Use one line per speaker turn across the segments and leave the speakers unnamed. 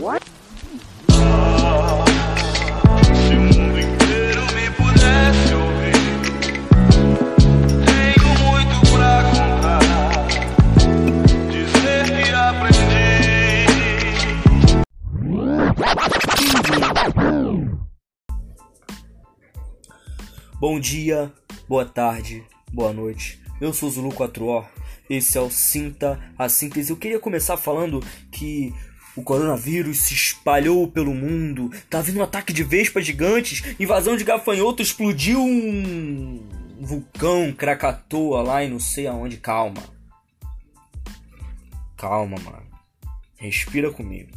O aprendi.
Bom dia, boa tarde, boa noite. Eu sou Zulu 4O. Esse é o Sinta a Síntese. Eu queria começar falando que o coronavírus se espalhou pelo mundo. Tá vindo um ataque de vespas gigantes, invasão de gafanhoto, explodiu um vulcão Krakatoa lá e não sei aonde. Calma. Calma, mano. Respira comigo.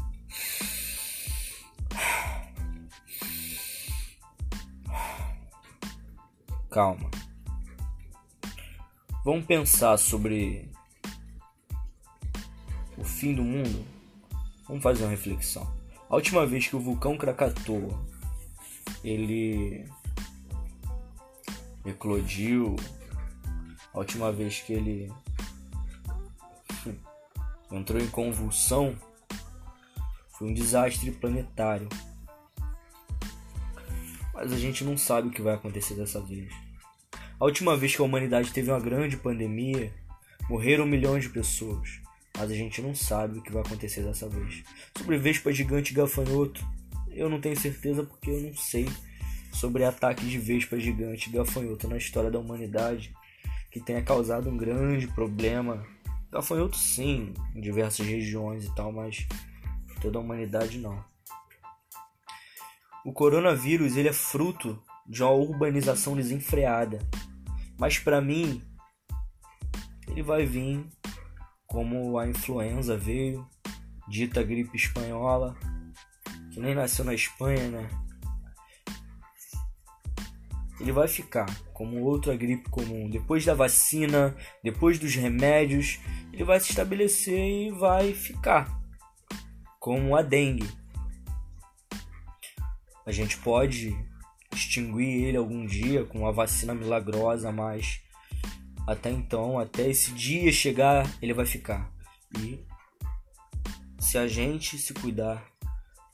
Calma. Vamos pensar sobre o fim do mundo. Vamos fazer uma reflexão. A última vez que o vulcão Krakatoa ele eclodiu, a última vez que ele entrou em convulsão, foi um desastre planetário. Mas a gente não sabe o que vai acontecer dessa vez. A última vez que a humanidade teve uma grande pandemia, morreram milhões de pessoas. Mas a gente não sabe o que vai acontecer dessa vez. Sobre vespa gigante gafanhoto, eu não tenho certeza porque eu não sei sobre ataques de vespa gigante gafanhoto na história da humanidade que tenha causado um grande problema. Gafanhoto sim, em diversas regiões e tal, mas toda a humanidade não. O coronavírus ele é fruto de uma urbanização desenfreada. Mas para mim, ele vai vir como a influenza veio, dita gripe espanhola, que nem nasceu na Espanha, né? Ele vai ficar como outra gripe comum. Depois da vacina, depois dos remédios, ele vai se estabelecer e vai ficar como a dengue. A gente pode extinguir ele algum dia com uma vacina milagrosa, mas até então, até esse dia chegar, ele vai ficar. E se a gente se cuidar,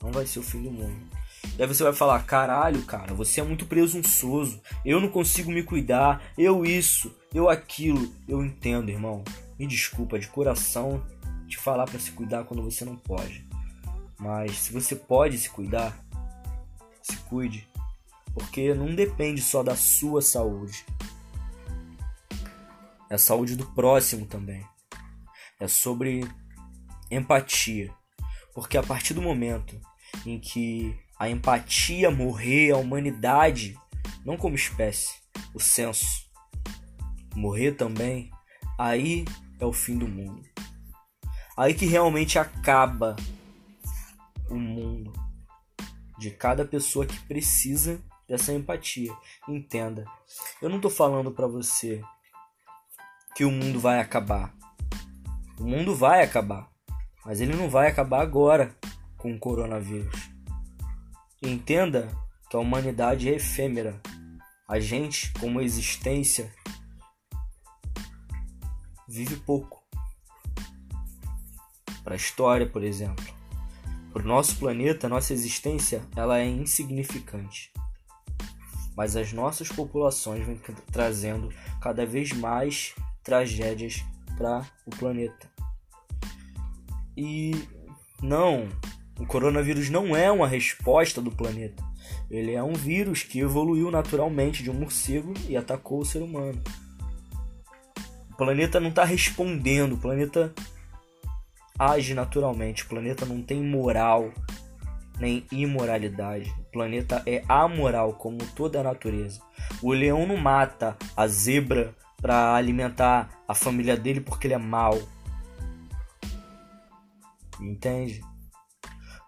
não vai ser o fim do mundo. E aí você vai falar: caralho, cara, você é muito presunçoso. Eu não consigo me cuidar. Eu isso, eu aquilo. Eu entendo, irmão. Me desculpa de coração te falar para se cuidar quando você não pode. Mas se você pode se cuidar, se cuide. Porque não depende só da sua saúde. É a saúde do próximo também. É sobre empatia. Porque a partir do momento em que a empatia morrer, a humanidade, não como espécie, o senso, morrer também, aí é o fim do mundo. Aí que realmente acaba o mundo de cada pessoa que precisa dessa empatia. Entenda, eu não tô falando para você que o mundo vai acabar. O mundo vai acabar, mas ele não vai acabar agora com o coronavírus. Entenda que a humanidade é efêmera. A gente, como existência, vive pouco. Para a história, por exemplo. Para o nosso planeta, nossa existência ela é insignificante. Mas as nossas populações vêm trazendo cada vez mais tragédias para o planeta. E não, o coronavírus não é uma resposta do planeta. Ele é um vírus que evoluiu naturalmente de um morcego e atacou o ser humano. O planeta não está respondendo, o planeta age naturalmente. O planeta não tem moral nem imoralidade. O planeta é amoral, como toda a natureza. O leão não mata a zebra para alimentar a família dele porque ele é mau. Entende?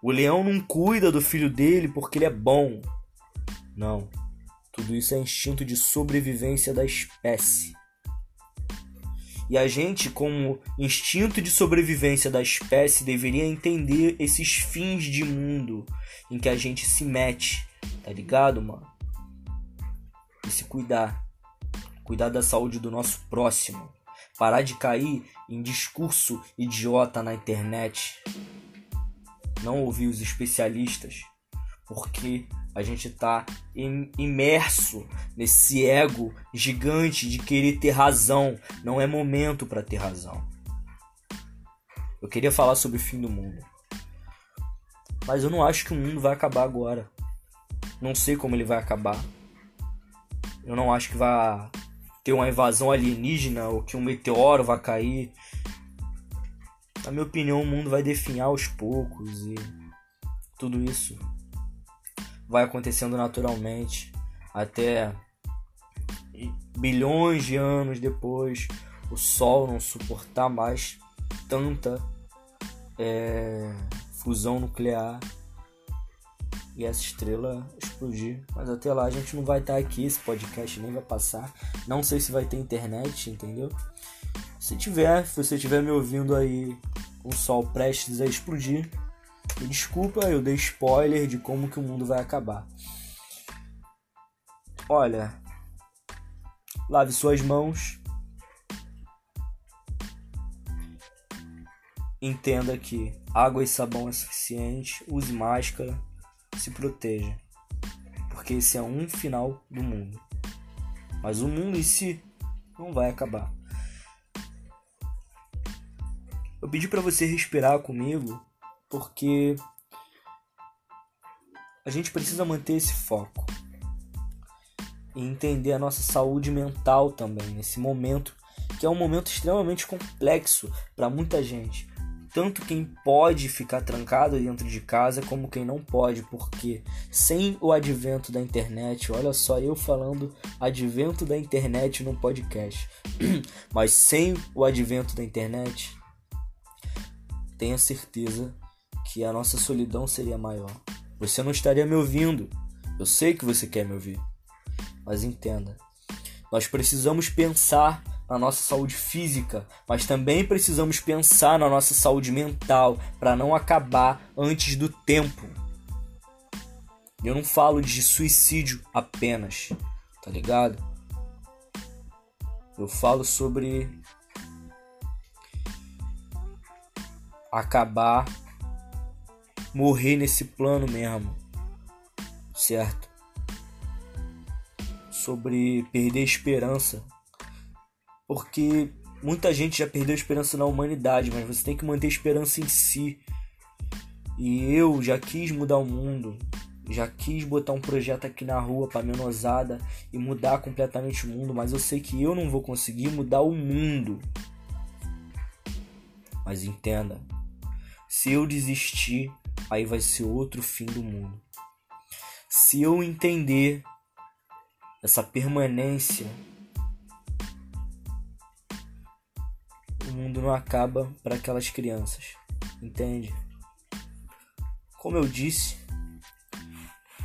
O leão não cuida do filho dele porque ele é bom. Não. Tudo isso é instinto de sobrevivência da espécie. E a gente, como instinto de sobrevivência da espécie, deveria entender esses fins de mundo em que a gente se mete, tá ligado, mano? E se cuidar. Cuidar da saúde do nosso próximo. Parar de cair em discurso idiota na internet. não ouvir os especialistas, porque a gente está imerso nesse ego gigante de querer ter razão. Não é momento para ter razão. Eu queria falar sobre o fim do mundo. Mas eu não acho que o mundo vai acabar agora. Não sei como ele vai acabar. Eu não acho que vai ter uma invasão alienígena ou que um meteoro vai cair. Na minha opinião, o mundo vai definhar aos poucos e tudo isso vai acontecendo naturalmente até bilhões de anos depois o Sol não suportar mais tanta é, fusão nuclear e essa estrela explodir. Mas até lá a gente não vai estar aqui, esse podcast nem vai passar. Não sei se vai ter internet, entendeu? Se tiver, se você estiver me ouvindo aí, o sol prestes a explodir, me desculpa, eu dei spoiler de como que o mundo vai acabar. Olha, lave suas mãos. Entenda que água e sabão é suficiente. Use máscara se proteja, porque esse é um final do mundo. Mas o mundo em si não vai acabar. Eu pedi para você respirar comigo porque a gente precisa manter esse foco e entender a nossa saúde mental também nesse momento, que é um momento extremamente complexo para muita gente tanto quem pode ficar trancado dentro de casa como quem não pode, porque sem o advento da internet, olha só eu falando advento da internet no podcast, mas sem o advento da internet, tenha certeza que a nossa solidão seria maior. Você não estaria me ouvindo. Eu sei que você quer me ouvir. Mas entenda, nós precisamos pensar na nossa saúde física, mas também precisamos pensar na nossa saúde mental para não acabar antes do tempo. Eu não falo de suicídio apenas, tá ligado? Eu falo sobre acabar, morrer nesse plano mesmo, certo? Sobre perder esperança porque muita gente já perdeu esperança na humanidade, mas você tem que manter esperança em si. E eu já quis mudar o mundo, já quis botar um projeto aqui na rua para menosada e mudar completamente o mundo, mas eu sei que eu não vou conseguir mudar o mundo. Mas entenda, se eu desistir, aí vai ser outro fim do mundo. Se eu entender essa permanência o mundo não acaba para aquelas crianças, entende? Como eu disse,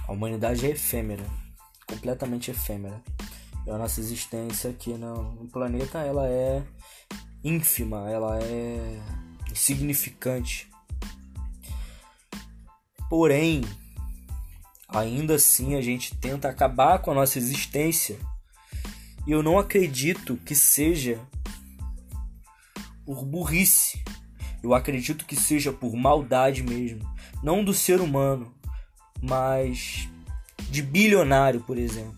a humanidade é efêmera, completamente efêmera. E a nossa existência aqui no planeta ela é ínfima, ela é insignificante. Porém, ainda assim a gente tenta acabar com a nossa existência. E eu não acredito que seja por burrice. Eu acredito que seja por maldade mesmo, não do ser humano, mas de bilionário, por exemplo.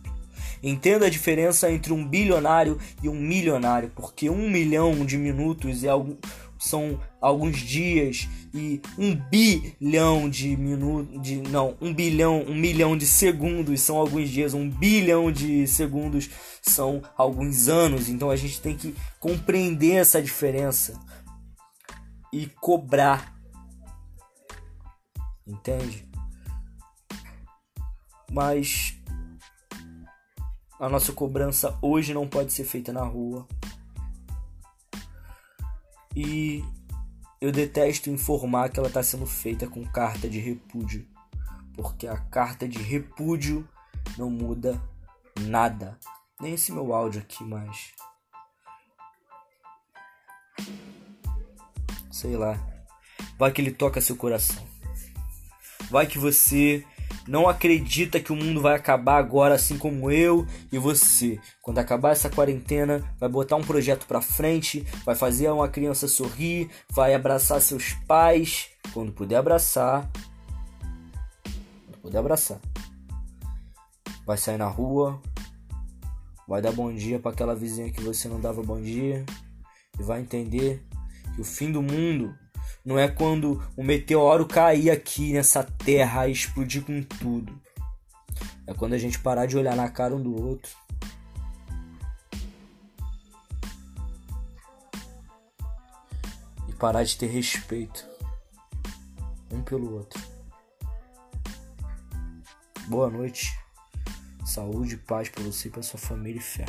Entenda a diferença entre um bilionário e um milionário, porque um milhão de minutos é algum, são alguns dias e um bilhão de minutos, de não, um bilhão, um milhão de segundos são alguns dias, um bilhão de segundos são alguns anos. Então a gente tem que compreender essa diferença e cobrar, entende? Mas a nossa cobrança hoje não pode ser feita na rua e eu detesto informar que ela está sendo feita com carta de repúdio, porque a carta de repúdio não muda nada. Nem esse meu áudio aqui, mas. Sei lá. Vai que ele toca seu coração. Vai que você não acredita que o mundo vai acabar agora, assim como eu e você. Quando acabar essa quarentena, vai botar um projeto pra frente, vai fazer uma criança sorrir, vai abraçar seus pais, Quando puder abraçar, quando puder abraçar, vai sair na rua, vai dar bom dia para aquela vizinha que você não dava bom dia e vai entender que o fim do mundo não é quando um meteoro cair aqui nessa terra e explodir com tudo. É quando a gente parar de olhar na cara um do outro. E parar de ter respeito um pelo outro. Boa noite. Saúde e paz para você e para sua família e fé.